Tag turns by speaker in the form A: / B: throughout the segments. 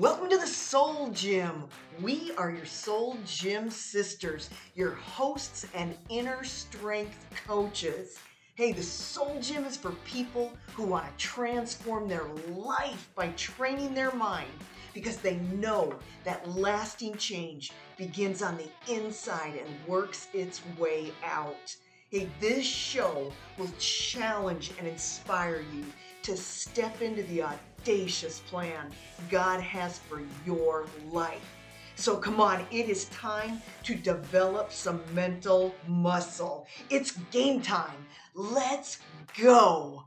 A: Welcome to the Soul Gym. We are your Soul Gym sisters, your hosts and inner strength coaches. Hey, the Soul Gym is for people who want to transform their life by training their mind because they know that lasting change begins on the inside and works its way out. Hey, this show will challenge and inspire you to step into the audacious plan God has for your life. So come on, it is time to develop some mental muscle. It's game time. Let's go.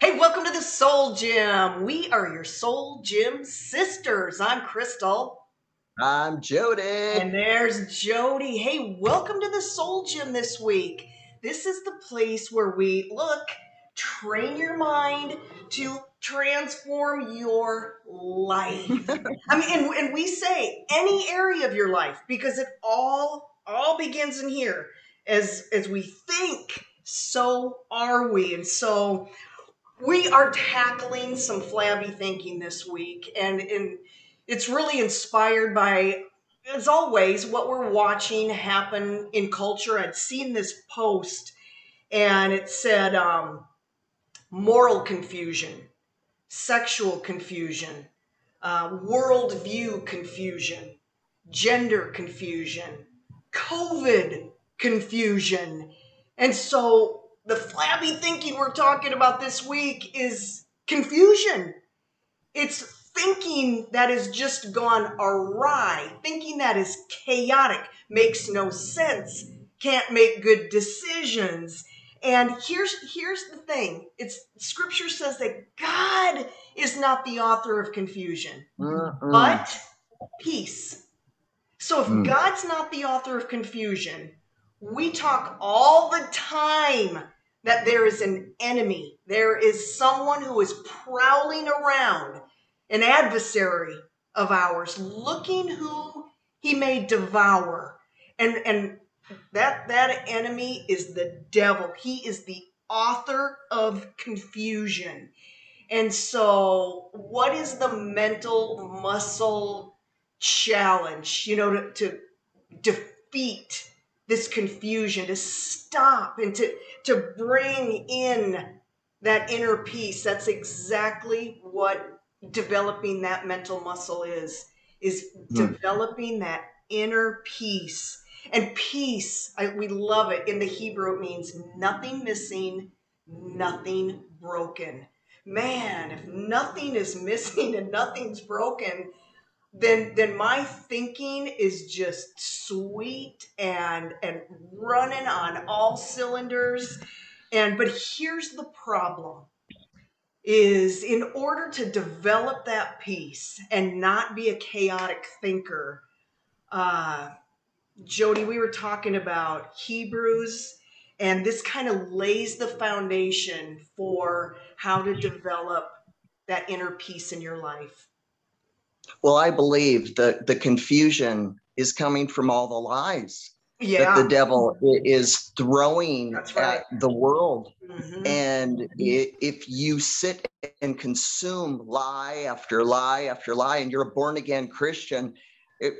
A: Hey, welcome to the Soul Gym. We are your Soul Gym sisters. I'm Crystal.
B: I'm Jody.
A: And there's Jody. Hey, welcome to the Soul Gym this week. This is the place where we look, train your mind to transform your life. I mean, and, and we say any area of your life because it all all begins in here. As as we think, so are we. And so we are tackling some flabby thinking this week, and, and it's really inspired by, as always, what we're watching happen in culture. I'd seen this post, and it said um, moral confusion, sexual confusion, uh, worldview confusion, gender confusion, COVID confusion. And so the flabby thinking we're talking about this week is confusion. It's thinking that has just gone awry, thinking that is chaotic, makes no sense, can't make good decisions. And here's here's the thing. It's scripture says that God is not the author of confusion,
B: Mm-mm.
A: but peace. So if
B: Mm.
A: God's not the author of confusion, we talk all the time that there is an enemy. There is someone who is prowling around, an adversary of ours, looking who he may devour. And and that that enemy is the devil. He is the author of confusion. And so what is the mental muscle challenge, you know, to, to defeat this confusion, to stop and to, to bring in that inner peace. That's exactly what developing that mental muscle is, is
B: Hmm.
A: developing that inner peace. And peace, I, we love it. In the Hebrew, it means nothing missing, nothing broken. Man, if nothing is missing and nothing's broken, then then my thinking is just sweet and and running on all cylinders. And but here's the problem is in order to develop that peace and not be a chaotic thinker uh jody we were talking about hebrews and this kind of lays the foundation for how to develop that inner peace in your life
B: Well, I believe that the confusion is coming from all the lies
A: yeah
B: that the devil is throwing
A: right.
B: at the world.
A: Mhm.
B: And i- if you sit and consume lie after lie after lie, and you're a born again Christian, it,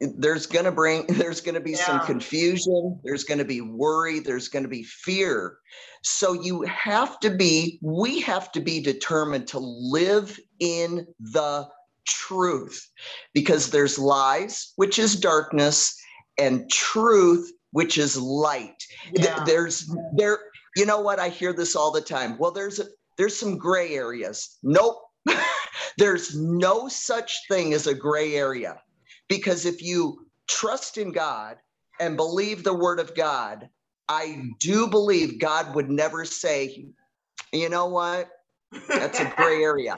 B: it- there's going to bring, there's going to be some confusion, there's going to be worry, there's going to be fear. So you have to be, we have to be determined to live in the truth because there's lies, which is darkness, and truth, which is light.
A: Yeah.
B: There's there, you know what? I hear this all the time. Well, there's a, there's some gray areas. Nope. there's no such thing as a gray area. Because if you trust in God and believe the word of God, I do believe God would never say, you know what? That's a gray area.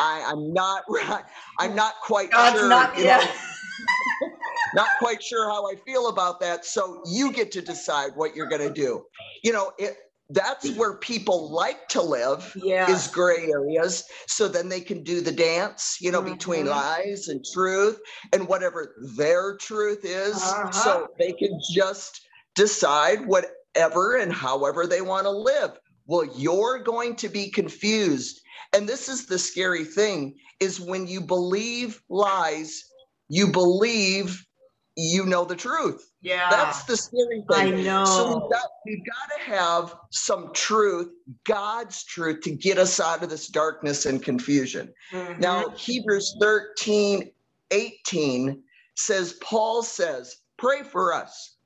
B: I, I'm not right. I'm not quite
A: God's
B: sure.
A: not
B: you know, not quite sure how I feel about that. So you get to decide what you're going to do. You know, it, that's where people like to live
A: Yeah.
B: is gray areas so then they can do the dance you know between
A: Mhm.
B: lies and truth and whatever their truth is
A: Uh-huh.
B: so they can just decide whatever and however they want to live well you're going to be confused and this is the scary thing is when you believe lies you believe you know the truth
A: yeah.
B: that's the scary thing
A: I know.
B: so we've got, we've got to have some truth, God's truth, to get us out of this darkness and confusion.
A: Mhm.
B: Now, Hebrews 13, 18 says, Paul says, pray for us,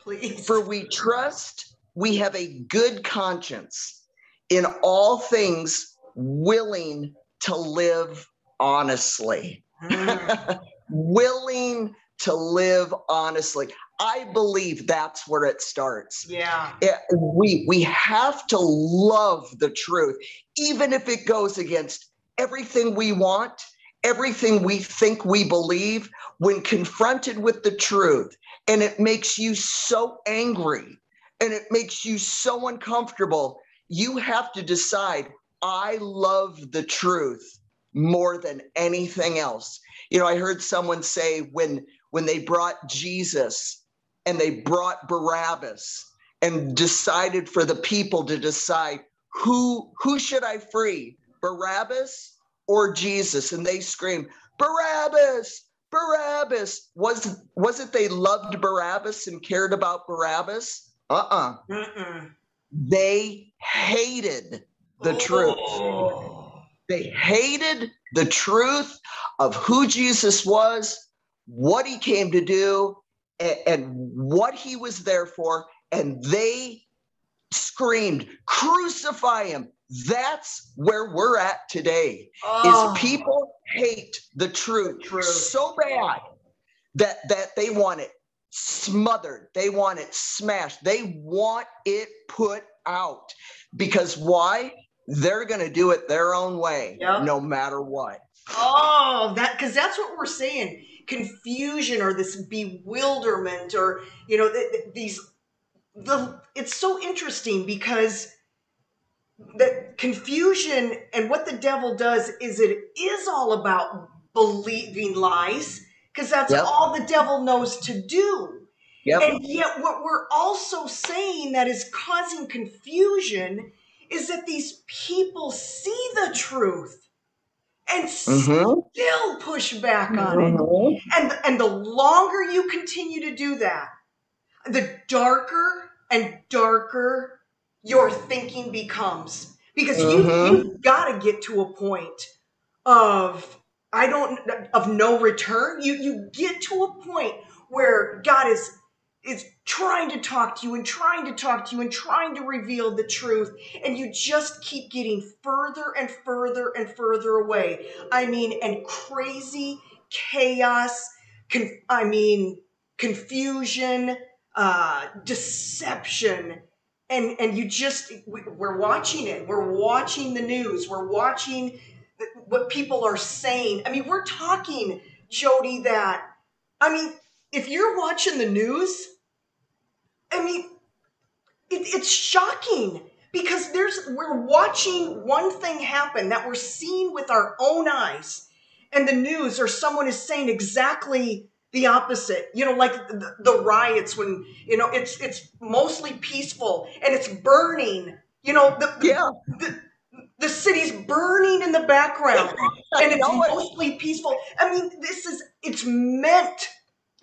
A: please.
B: for we trust we have a good conscience in all things, willing to live honestly.
A: Mm.
B: willing to live honestly. I believe that's where it starts.
A: yeah.
B: Yeah, we we have to love the truth, even if it goes against everything we want, everything we think we believe. When confronted with the truth, and it makes you so angry, and it makes you so uncomfortable, you have to decide. I love the truth more than anything else. You know, I heard someone say when when they brought Jesus and they brought Barabbas and decided for the people to decide who who should I free, Barabbas or Jesus? And they screamed, Barabbas, Barabbas. Was was it they loved Barabbas and cared about Barabbas? Uh-uh.
A: Mm-mm.
B: They hated the oh. truth.
A: Oh.
B: They hated the truth of who Jesus was, what he came to do, a- and, what he was there for. And they screamed, Crucify him. That's where we're at today.
A: Oh.
B: Is people hate the truth,
A: Truth.
B: so bad that that they want it smothered. They want it smashed. They want it put out. Because why? They're going to do it their own way,
A: Yep.
B: no matter what.
A: Oh, that because that's what we're saying. Confusion or this bewilderment or you know th- th- these the it's so interesting because the confusion and what the devil does is it is all about believing lies because that's
B: Yep.
A: all the devil knows to do.
B: Yep.
A: And yet, what we're also saying that is causing confusion is that these people see the truth and
B: Mhm.
A: still push back on it.
B: Mhm.
A: And, and the longer you continue to do that, the darker and darker your thinking becomes. Because you,
B: Mhm.
A: you've got to get to a point of I don't of no return. You you get to a point where God is is trying to talk to you and trying to talk to you and trying to reveal the truth and you just keep getting further and further and further away. I mean, and crazy chaos, I mean, confusion, uh, deception, and and you just we- we're watching it. We're watching the news. We're watching what people are saying. I mean, we're talking, Jody, that I mean, if you're watching the news, I mean, it, it's shocking because there's we're watching one thing happen that we're seeing with our own eyes and the news or someone is saying exactly the opposite you know like the, the riots when you know it's it's mostly peaceful and it's burning you know the,
B: Yeah.
A: the, the city's burning in the background and it's
B: know it.
A: mostly peaceful i mean this is it's meant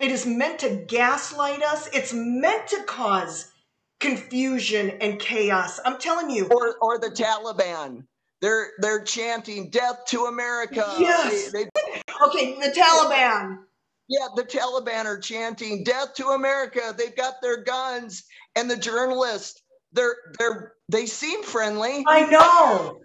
A: it is meant to gaslight us it's meant to cause confusion and chaos i'm telling you
B: Or or the Taliban. They're they're chanting death to America.
A: Yes.
B: They- they-
A: okay the taliban
B: yeah, the Taliban are chanting death to America. They've got their guns and the journalists they're they're they seem friendly.
A: i know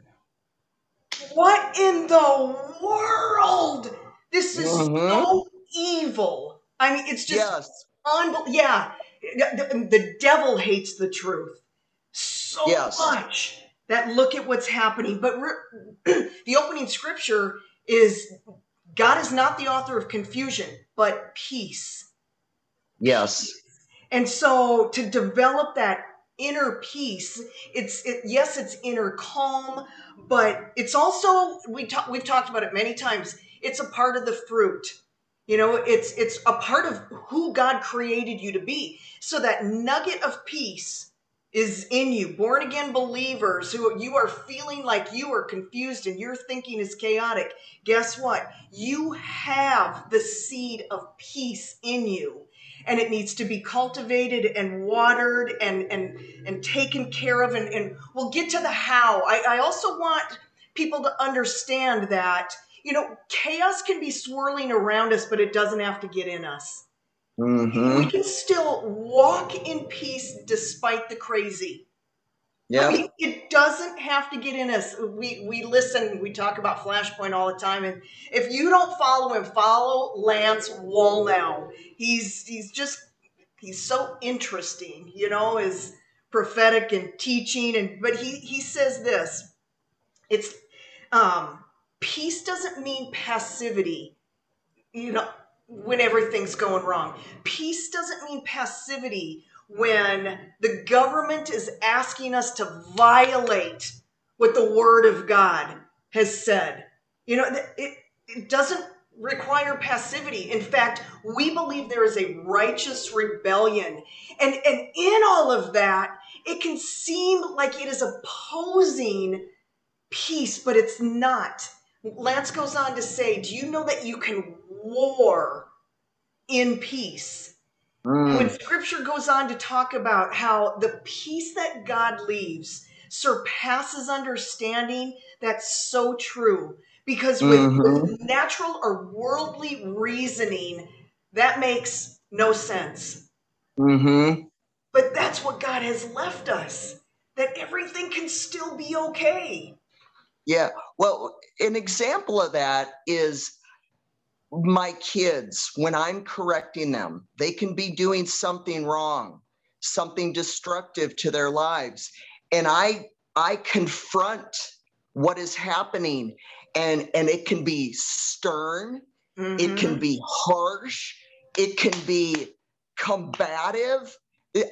A: what in the world this is
B: Mhm.
A: so evil i mean it's just
B: Yes.
A: Unbel- yeah, the, the devil hates the truth so
B: Yes.
A: much that look at what's happening. But the opening scripture is God is not the author of confusion, but peace.
B: Yes.
A: And so to develop that inner peace. It's it, yes, it's inner calm, but it's also we talk, we've talked about it many times. It's a part of the fruit. You know, it's it's a part of who God created you to be. So that nugget of peace is in you, born again believers who you are feeling like you are confused and your thinking is chaotic. Guess what? You have the seed of peace in you and it needs to be cultivated and watered and and and taken care of and, and we'll get to the how. I, I also want people to understand that you know chaos can be swirling around us but it doesn't have to get in us. Mm-hmm. we can still walk in peace despite the crazy yeah. I mean, it doesn't have to get in us. We we listen, we talk about Flashpoint all the time. And if you don't follow him, follow Lance Wallnau. He's he's just he's so interesting, you know, is prophetic and teaching and but he he says this. It's um peace doesn't mean passivity. You know, when everything's going wrong. Peace doesn't mean passivity when the government is asking us to violate what the Word of God has said. You know, it, it doesn't require passivity. In fact, we believe there is a righteous rebellion. And, and in all of that, it can seem like it is opposing peace, but it's not. Lance goes on to say, Do you know that you can war in peace? Mm. When scripture goes on to talk about how the peace that God leaves surpasses understanding, that's so true. Because with, mm-hmm. with natural or worldly reasoning, that makes no sense. Mm-hmm. But that's what God has left us, that everything can still be okay.
B: Yeah. Well, an example of that is my kids, when I'm correcting them, they can be doing something wrong, something destructive to their lives. And I I confront what is happening and and it can be stern, mm-hmm. it can be harsh, it can be combative.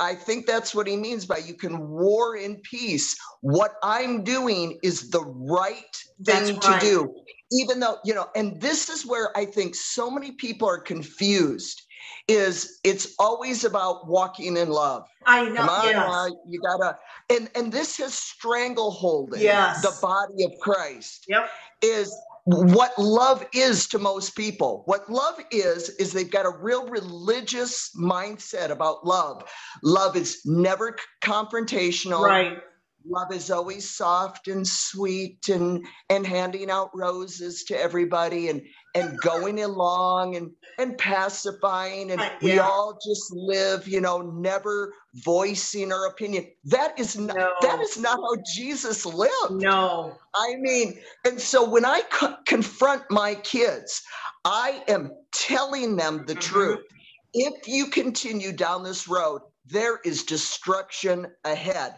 B: I think that's what he means by you can war in peace. What I'm doing is the right thing right. to do even though you know and this is where i think so many people are confused is it's always about walking in love.
A: I know Come on,
B: yes. you gotta and and this has stranglehold yes. the body of christ
A: yep.
B: is what love is to most people. What love is is they've got a real religious mindset about love. Love is never confrontational.
A: Right
B: love is always soft and sweet and and handing out roses to everybody and and going along and and pacifying and yeah. we all just live you know never voicing our opinion that is not no. that is not how jesus lived
A: no
B: i mean and so when i co- confront my kids i am telling them the mm-hmm. truth if you continue down this road there is destruction ahead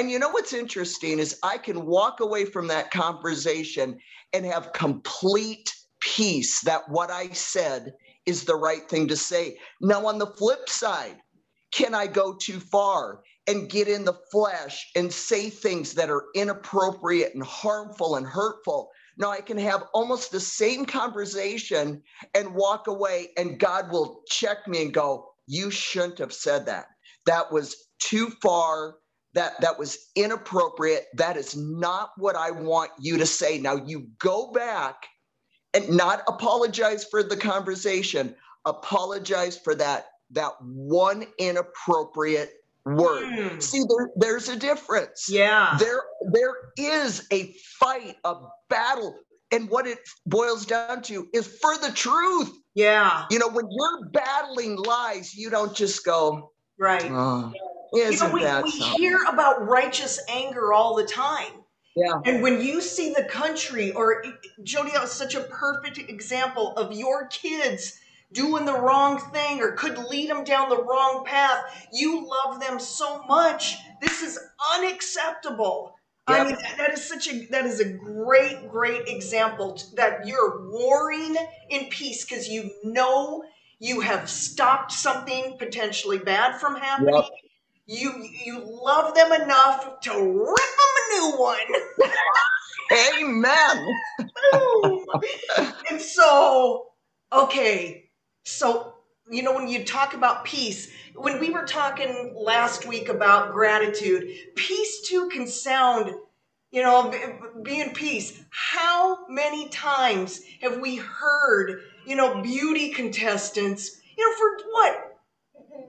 B: and you know what's interesting is I can walk away from that conversation and have complete peace that what I said is the right thing to say. Now, on the flip side, can I go too far and get in the flesh and say things that are inappropriate and harmful and hurtful? No, I can have almost the same conversation and walk away, and God will check me and go, You shouldn't have said that. That was too far that that was inappropriate. That is not what i want you to say. Now you go back and not apologize for the conversation. Apologize for that that one inappropriate word. Mm. see there, there's a difference.
A: Yeah.
B: There there is a fight a battle and what it boils down to is for the truth.
A: Yeah.
B: You know when you're battling lies you don't just go
A: right. Oh, isn't you know, we, we hear about righteous anger all the time.
B: Yeah.
A: And when you see the country, or Jody, that was such a perfect example of your kids doing the wrong thing or could lead them down the wrong path. You love them so much. This is unacceptable. Yep. I mean, that is such a that is a great, great example that you're warring in peace because you know you have stopped something potentially bad from happening. Yep you you love them enough to rip them a new one.
B: Amen.
A: And so, okay, so you know when you talk about peace, when we were talking last week about gratitude, peace too can sound, you know, be in peace. How many times have we heard, you know, beauty contestants, you know, for what?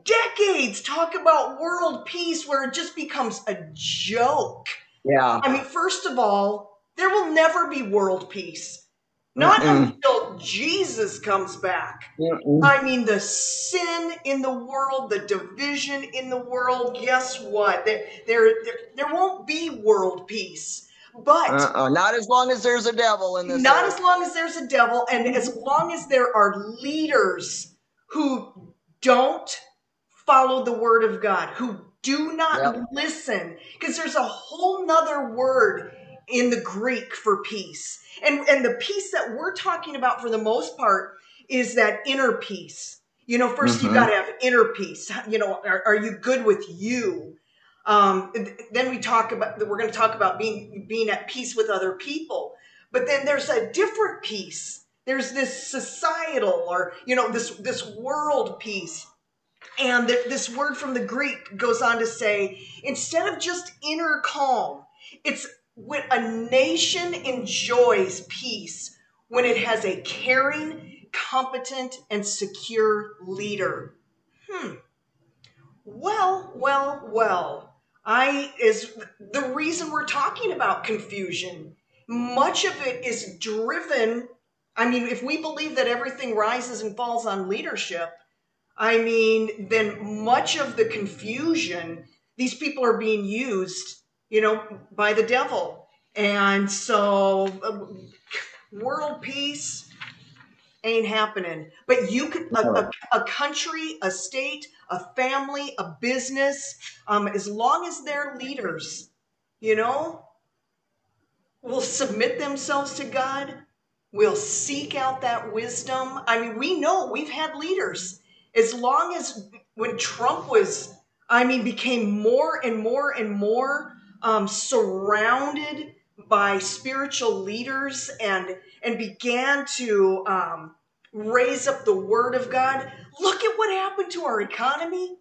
A: Decades talk about world peace where it just becomes a joke.
B: Yeah.
A: I mean, first of all, there will never be world peace. Not
B: Mm-mm.
A: until Jesus comes back.
B: Mm-mm.
A: I mean, the sin in the world, the division in the world, guess what? There, there, there, there won't be world peace. But
B: Uh-uh. Not as long as there's a devil in this.
A: not
B: earth.
A: as long as there's a devil and as long as there are leaders who don't follow the word of God, who do not
B: Yep.
A: listen, because there's a whole nother word in the Greek for peace. And and the peace that we're talking about for the most part is that inner peace. You know, 1st you
B: Mhm.
A: got to have inner peace. You know, are, are you good with you? Um, then we talk about we're going to talk about being being at peace with other people. But then there's a different peace. There's this societal or you know this this world peace. And th- this word from the Greek goes on to say instead of just inner calm, it's when a nation enjoys peace when it has a caring, competent, and secure leader. Hmm. Well, well, well. I is the reason we're talking about confusion. Much of it is driven. I mean, if we believe that everything rises and falls on leadership, I mean, then much of the confusion, these people are being used, you know, by the devil. And so, uh, world peace ain't happening. But you could, a, a, a country, a state, a family, a business, um, as long as their leaders, you know, will submit themselves to God, will seek out that wisdom. I mean, we know we've had leaders. As long as when Trump was, I mean, became more and more and more um, surrounded by spiritual leaders and and began to um, raise up the word of God. Look at what happened to our economy.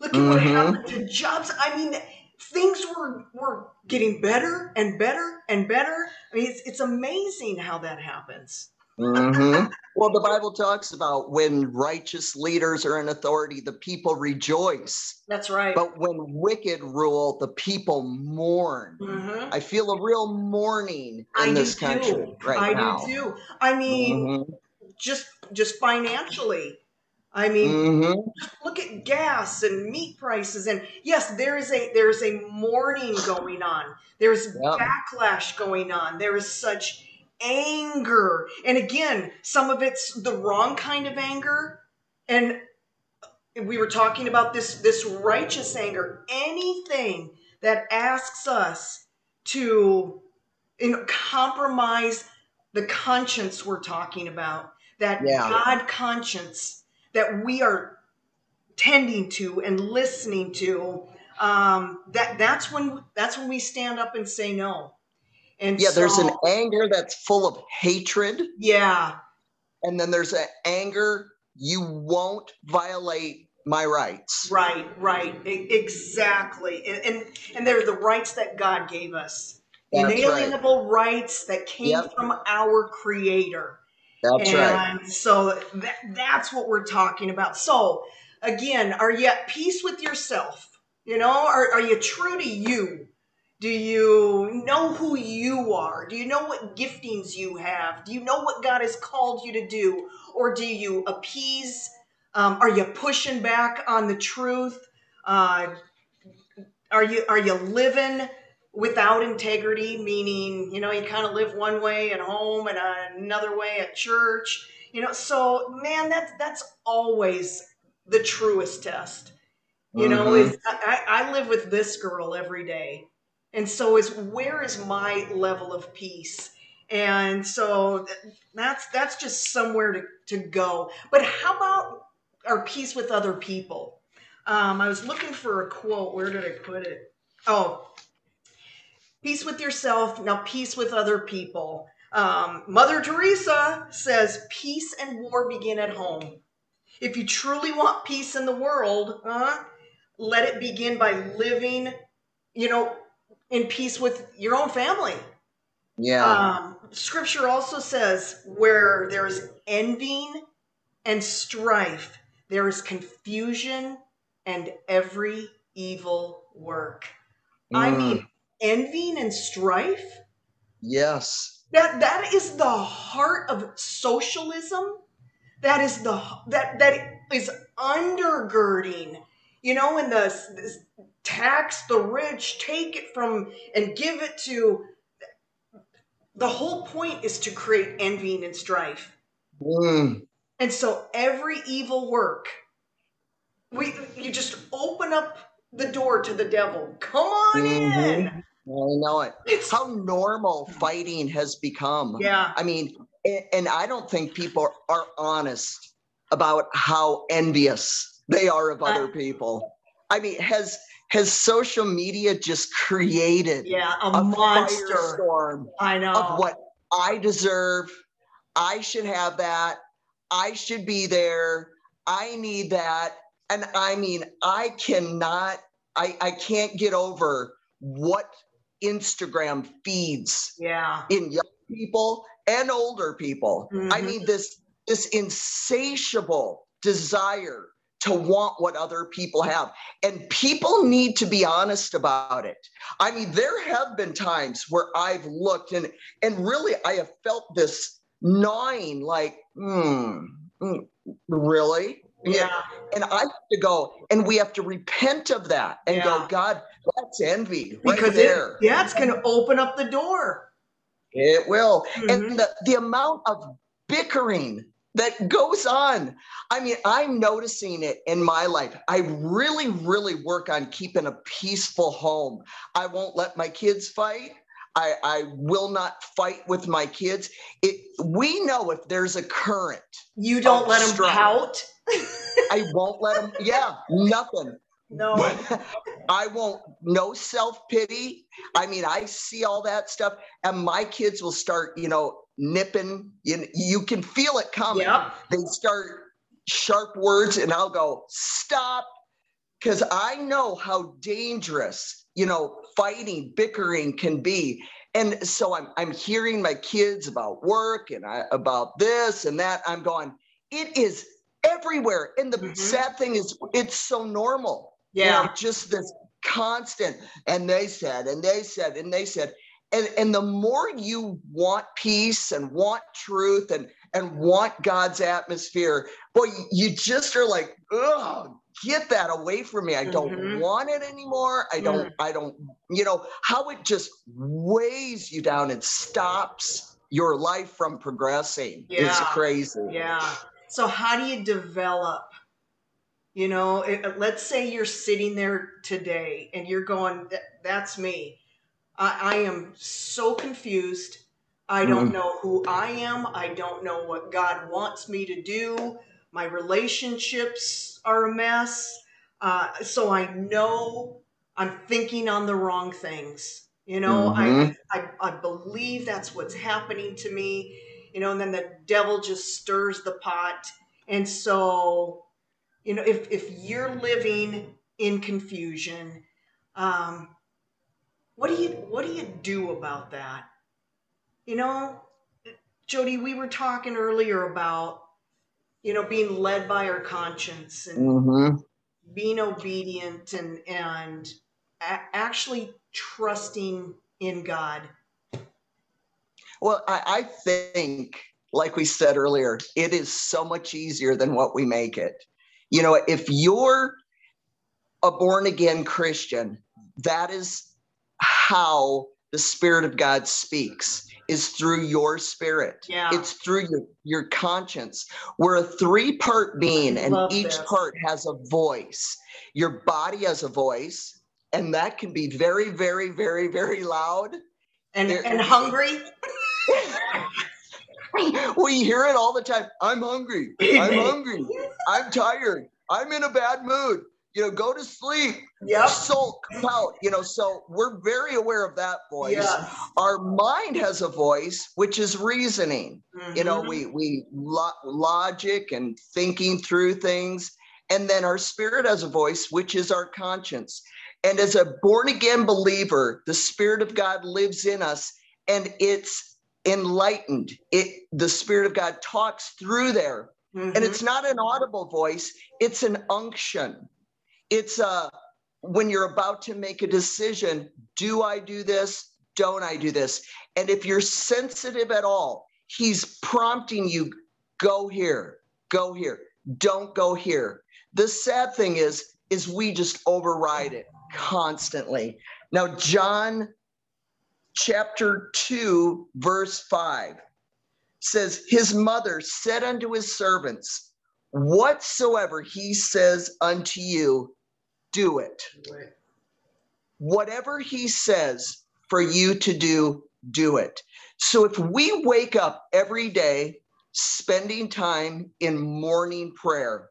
A: Look at what
B: Mhm.
A: happened to jobs. I mean, things were were getting better and better and better. I mean, it's it's amazing how that happens.
B: Hmm Well, the Bible talks about when righteous leaders are in authority, the people rejoice.
A: That's right.
B: But when wicked rule, the people mourn.
A: Mhm.
B: I feel a real mourning in
A: I do
B: this
A: too.
B: country right
A: I
B: now.
A: do too. I mean,
B: Mhm.
A: just just financially. I mean,
B: Mhm.
A: look at gas and meat prices and yes there is a there is a mourning going on there's
B: Yep.
A: backlash going on there is such anger. And again some of it's the wrong kind of anger. And we were talking about this this righteous anger. Anything that asks us to you know, compromise the conscience we're talking about that
B: Yeah.
A: god conscience that we are tending to and listening to um, that that's when that's when we stand up and say no and
B: Yeah, there's an anger that's full of hatred,
A: yeah
B: and then there's an anger you won't violate my rights.
A: right right exactly and, and and they're the rights that god gave us
B: That's right.
A: inalienable rights that came
B: Yep.
A: from our creator
B: That's
A: and
B: right.
A: so that, that's what we're talking about. So again, are you at peace with yourself? You know, are, are you true to you? Do you know who you are? Do you know what giftings you have? Do you know what God has called you to do? Or do you appease? Um, are you pushing back on the truth? Uh, are you are you living without integrity meaning you know you kind of live one way at home and another way at church you know so man that's that's always the truest test you know
B: Mhm.
A: is I, I live with this girl every day and so is where is my level of peace and so that's that's just somewhere to, to go but how about our peace with other people Um, I was looking for a quote. Where did I put it? Oh, peace with yourself, now peace with other people. Um, Mother Teresa says, peace and war begin at home. If you truly want peace in the world, let it begin by living, you know, in peace with your own family.
B: Yeah.
A: Um, scripture also says, where there's envying and strife, there is confusion and every evil work. I
B: Mm.
A: mean, envying and strife
B: yes.
A: that that is the heart of socialism that is the that that is undergirding you know in the tax the rich take it from and give it to the whole point is to create envying and strife
B: Mm.
A: and so every evil work we you just open up the door to the devil come on in
B: Mhm. I know it.
A: it's
B: How normal fighting has become.
A: yeah
B: I mean, and I don't think people are honest about how envious they are of other people. I mean, has has social media just created
A: yeah a,
B: a
A: monster
B: firestorm
A: i know
B: of what I deserve? I should have that. I should be there. I need that. And I mean, I cannot, I, I can't get over what Instagram feeds
A: yeah
B: in young people and older people. I
A: Mhm.
B: mean, this this insatiable desire to want what other people have. And people need to be honest about it. I mean, there have been times where I've looked and and really I have felt this gnawing, like, hmm, mm, really?
A: yeah
B: And I have to go, and we have to repent of that and
A: Yeah.
B: go, God, that's envy right
A: because
B: there.
A: it, yeah, it's going to open up the door.
B: It will.
A: Mhm.
B: And the, the amount of bickering that goes on. I mean, I'm noticing it in my life. I really, really work on keeping a peaceful home. I won't let my kids fight. I, I will not fight with my kids. It, we know if there's a current,
A: You don't let them
B: strife.
A: pout.
B: I won't let them. Yeah, nothing.
A: No.
B: I won't, no self pity. I mean, I see all that stuff, and my kids will start, you know, nipping. You, you can feel it coming.
A: Yep.
B: They start sharp words, and I'll go, stop. Because I know how dangerous, you know, fighting, bickering can be. And so I'm, I'm hearing my kids about work and I, about this and that. I'm going, it is everywhere. And the
A: Mhm.
B: sad thing is, it's so normal you
A: Yeah.
B: know, just this constant and they said and they said and they said and and the more you want peace and want truth and and want god's atmosphere boy you just are like oh get that away from me i don't
A: Mhm.
B: want it anymore i don't i don't you know how it just weighs you down and stops your life from progressing is crazy
A: Yeah. So how do you develop? You know, it, let's say you're sitting there today and you're going, "That's me. I, I am so confused. I don't
B: Mhm.
A: know who I am. I don't know what God wants me to do. My relationships are a mess. Uh, so I know I'm thinking on the wrong things. You know,
B: Mhm.
A: I, I I believe that's what's happening to me. You know, and then the devil just stirs the pot. And so, you know, if if you're living in confusion, um, what do you what do you do about that? You know, Jody, we were talking earlier about you know being led by our conscience and
B: Mhm.
A: being obedient and and a- actually trusting in God.
B: Well, I, I think, like we said earlier, it is so much easier than what we make it. You know, if you're a born again Christian, that is how the Spirit of God speaks, is through your spirit.
A: Yeah.
B: It's through your, your conscience. We're a three part being, and
A: Love
B: each
A: this.
B: part has a voice. Your body has a voice, and that can be very, very, very, very loud.
A: And
B: There-
A: and hungry.
B: we hear it all the time. I'm hungry. I'm hungry. I'm tired. I'm in a bad mood. you know, go to sleep,
A: Yep.
B: sulk, pout, you know. So we're very aware of that voice.
A: Yes.
B: Our mind has a voice, which is reasoning. You know,
A: Mhm.
B: we we lo- logic and thinking through things, and then our spirit has a voice, which is our conscience. And as a born again believer, the Spirit of God lives in us, and it's enlightened. It the Spirit of God talks through there. And
A: Mhm.
B: it's not an audible voice it's an unction. It's uh when you're about to make a decision do i do this? Don't i do this? And if you're sensitive at all he's prompting you go here go here don't go here. The sad thing is is we just override it constantly. Now john chapter 2 verse 5 says, His mother said unto his servants, Whatsoever he says unto you, do it. Whatever he says for you to do, do it. So if we wake up every day spending time in morning prayer,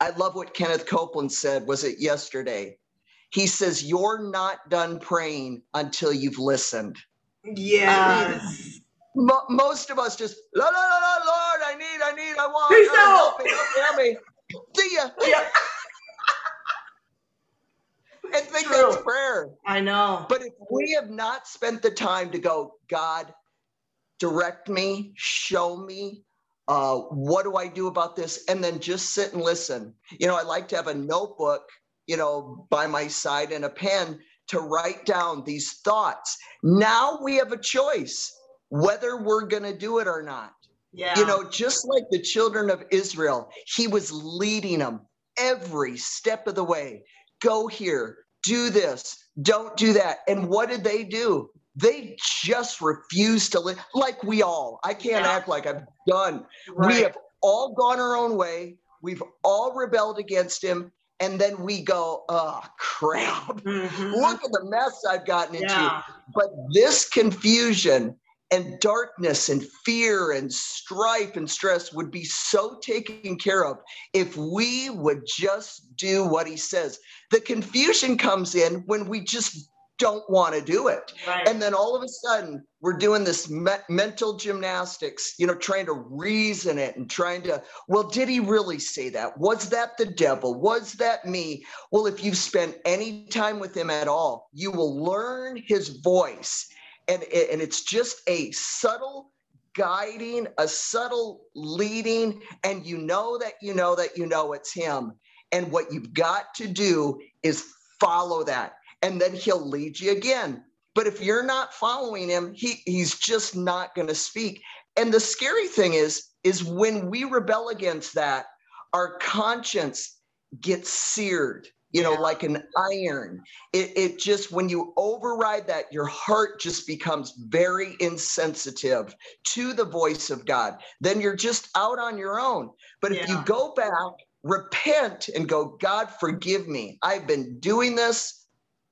B: I love what Kenneth Copeland said, was it yesterday? He says, You're not done praying until you've listened.
A: Yes.
B: Mo- most of us just la la la la Lord, I need, I need, I want.
A: Peace
B: oh,
A: out.
B: Help me, help me, help me. See ya,
A: Yep.
B: and think
A: True.
B: that's prayer.
A: I know.
B: But if we have not spent the time to go, God, direct me, show me, uh, what do I do about this, and then just sit and listen. You know, I like to have a notebook, you know, by my side and a pen to write down these thoughts. Now we have a choice whether we're going to do it or not.
A: Yeah.
B: You know, just like the children of Israel, he was leading them every step of the way. Go here, do this, don't do that. And what did they do? They just refused to live like we all. I can't
A: Yeah.
B: act like I've done.
A: right.
B: We have all gone our own way. We've all rebelled against him. And then we go, oh, crap.
A: Mhm.
B: Look at the mess I've gotten into.
A: Yeah.
B: But this confusion and darkness and fear and strife and stress would be so taken care of if we would just do what he says. The confusion comes in when we just don't want to do it.
A: Right.
B: And then all of a sudden, we're doing this me- mental gymnastics, you know, trying to reason it and trying to, well, did he really say that? Was that the devil? Was that me? Well, if you've spent any time with him at all, you will learn his voice. And, and it's just a subtle guiding, a subtle leading, and you know that you know that you know it's him. And what you've got to do is follow that, and then he'll lead you again. But if you're not following him, he, he's just not going to speak. And the scary thing is, is when we rebel against that, our conscience gets seared, you know,
A: Yeah.
B: like an iron. It, it just, when you override that, your heart just becomes very insensitive to the voice of God. Then you're just out on your own. But if you go back, repent, and go, God, forgive me. I've been doing this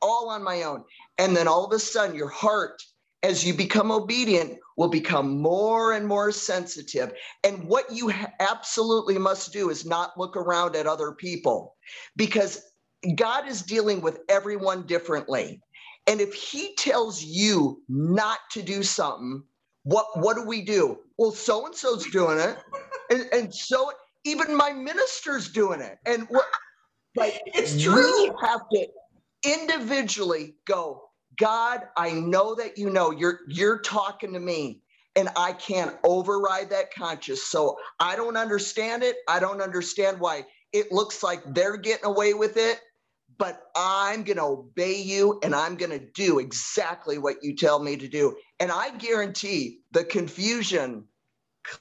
B: all on my own. And then all of a sudden, your heart, as you become obedient, will become more and more sensitive. And what you absolutely must do is not look around at other people because God is dealing with everyone differently. And if he tells you not to do something, what what do we do? Well, so and so's doing it, and, and so even my minister's doing it. And what like
A: It's
B: we
A: true.
B: have to individually go, God, I know that you know you're you're talking to me and I can't override that conscious. So I don't understand it. I don't understand why it looks like they're getting away with it, but I'm going to obey you and I'm going to do exactly what you tell me to do. And I guarantee the confusion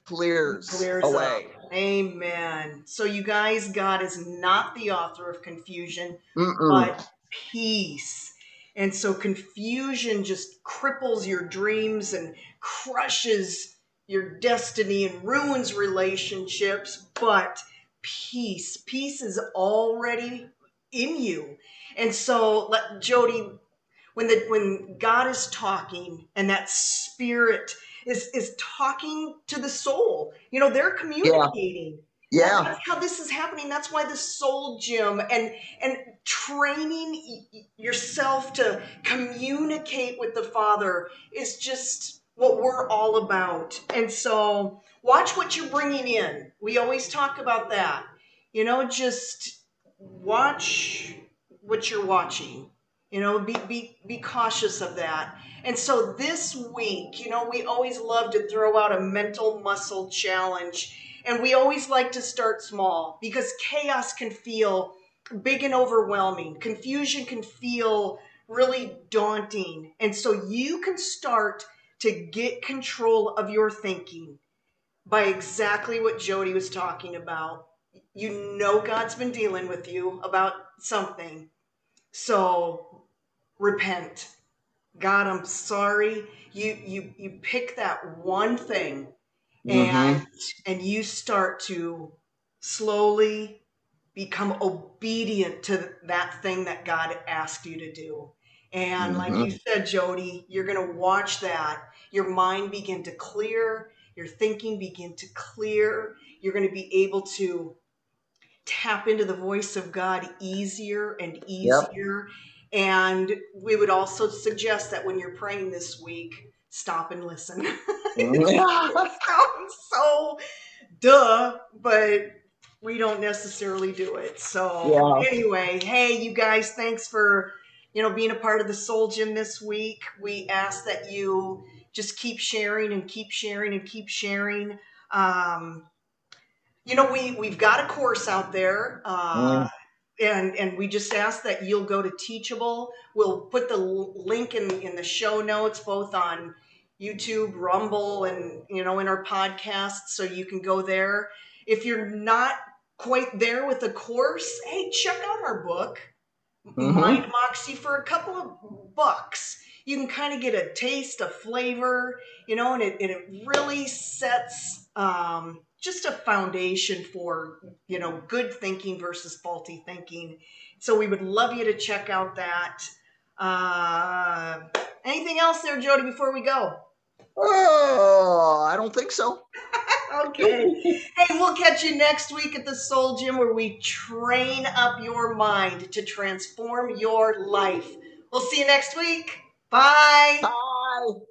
B: clears,
A: Clears
B: away.
A: Amen. So, you guys, God is not the author of confusion,
B: Mm-mm.
A: but peace. And so, confusion just cripples your dreams and crushes your destiny and ruins relationships. But peace, peace is already in you. And so, let Jody, when the when God is talking and that spirit is is talking to the soul, you know, they're communicating.
B: Yeah.
A: That's how this is happening. That's why the soul gym and and training yourself to communicate with the Father is just what we're all about. And so watch what you're bringing in. We always talk about that. You know, just watch what you're watching. You know, be be be cautious of that. And so this week, you know, we always love to throw out a mental muscle challenge and we always like to start small because chaos can feel big and overwhelming. Confusion can feel really daunting. And so you can start to get control of your thinking by exactly what Jody was talking about. You know God's been dealing with you about something. So repent. God, I'm sorry. You you you pick that one thing and mm-hmm. and you start to slowly become obedient to that thing that God asked you to do. And mm-hmm. like you said, Jody, you're going to watch that. Your mind begin to clear, your thinking begin to clear. You're going to be able to tap into the voice of God easier and easier. Yep. And we would also suggest that when you're praying this week, stop and listen. sounds so duh, but we don't necessarily do it. So yeah. anyway, hey, you guys, thanks for you know being a part of the Soul Gym this week. We ask that you just keep sharing and keep sharing and keep sharing. Um, you know, we we've got a course out there. Uh, mm. And, and we just ask that you'll go to Teachable. We'll put the link in, in the show notes, both on YouTube, Rumble, and you know, in our podcast, so you can go there. If you're not quite there with the course, hey, check out our book, mm-hmm. Mind Moxie, for a couple of bucks. You can kind of get a taste, a flavor, you know, and it, and it really sets um, just a foundation for, you know, good thinking versus faulty thinking. So we would love you to check out that. Uh, anything else there, Jody, before we go?
B: Oh, I don't think so.
A: okay. hey, we'll catch you next week at the Soul Gym where we train up your mind to transform your life. We'll see you next week. Bye.
B: Bye.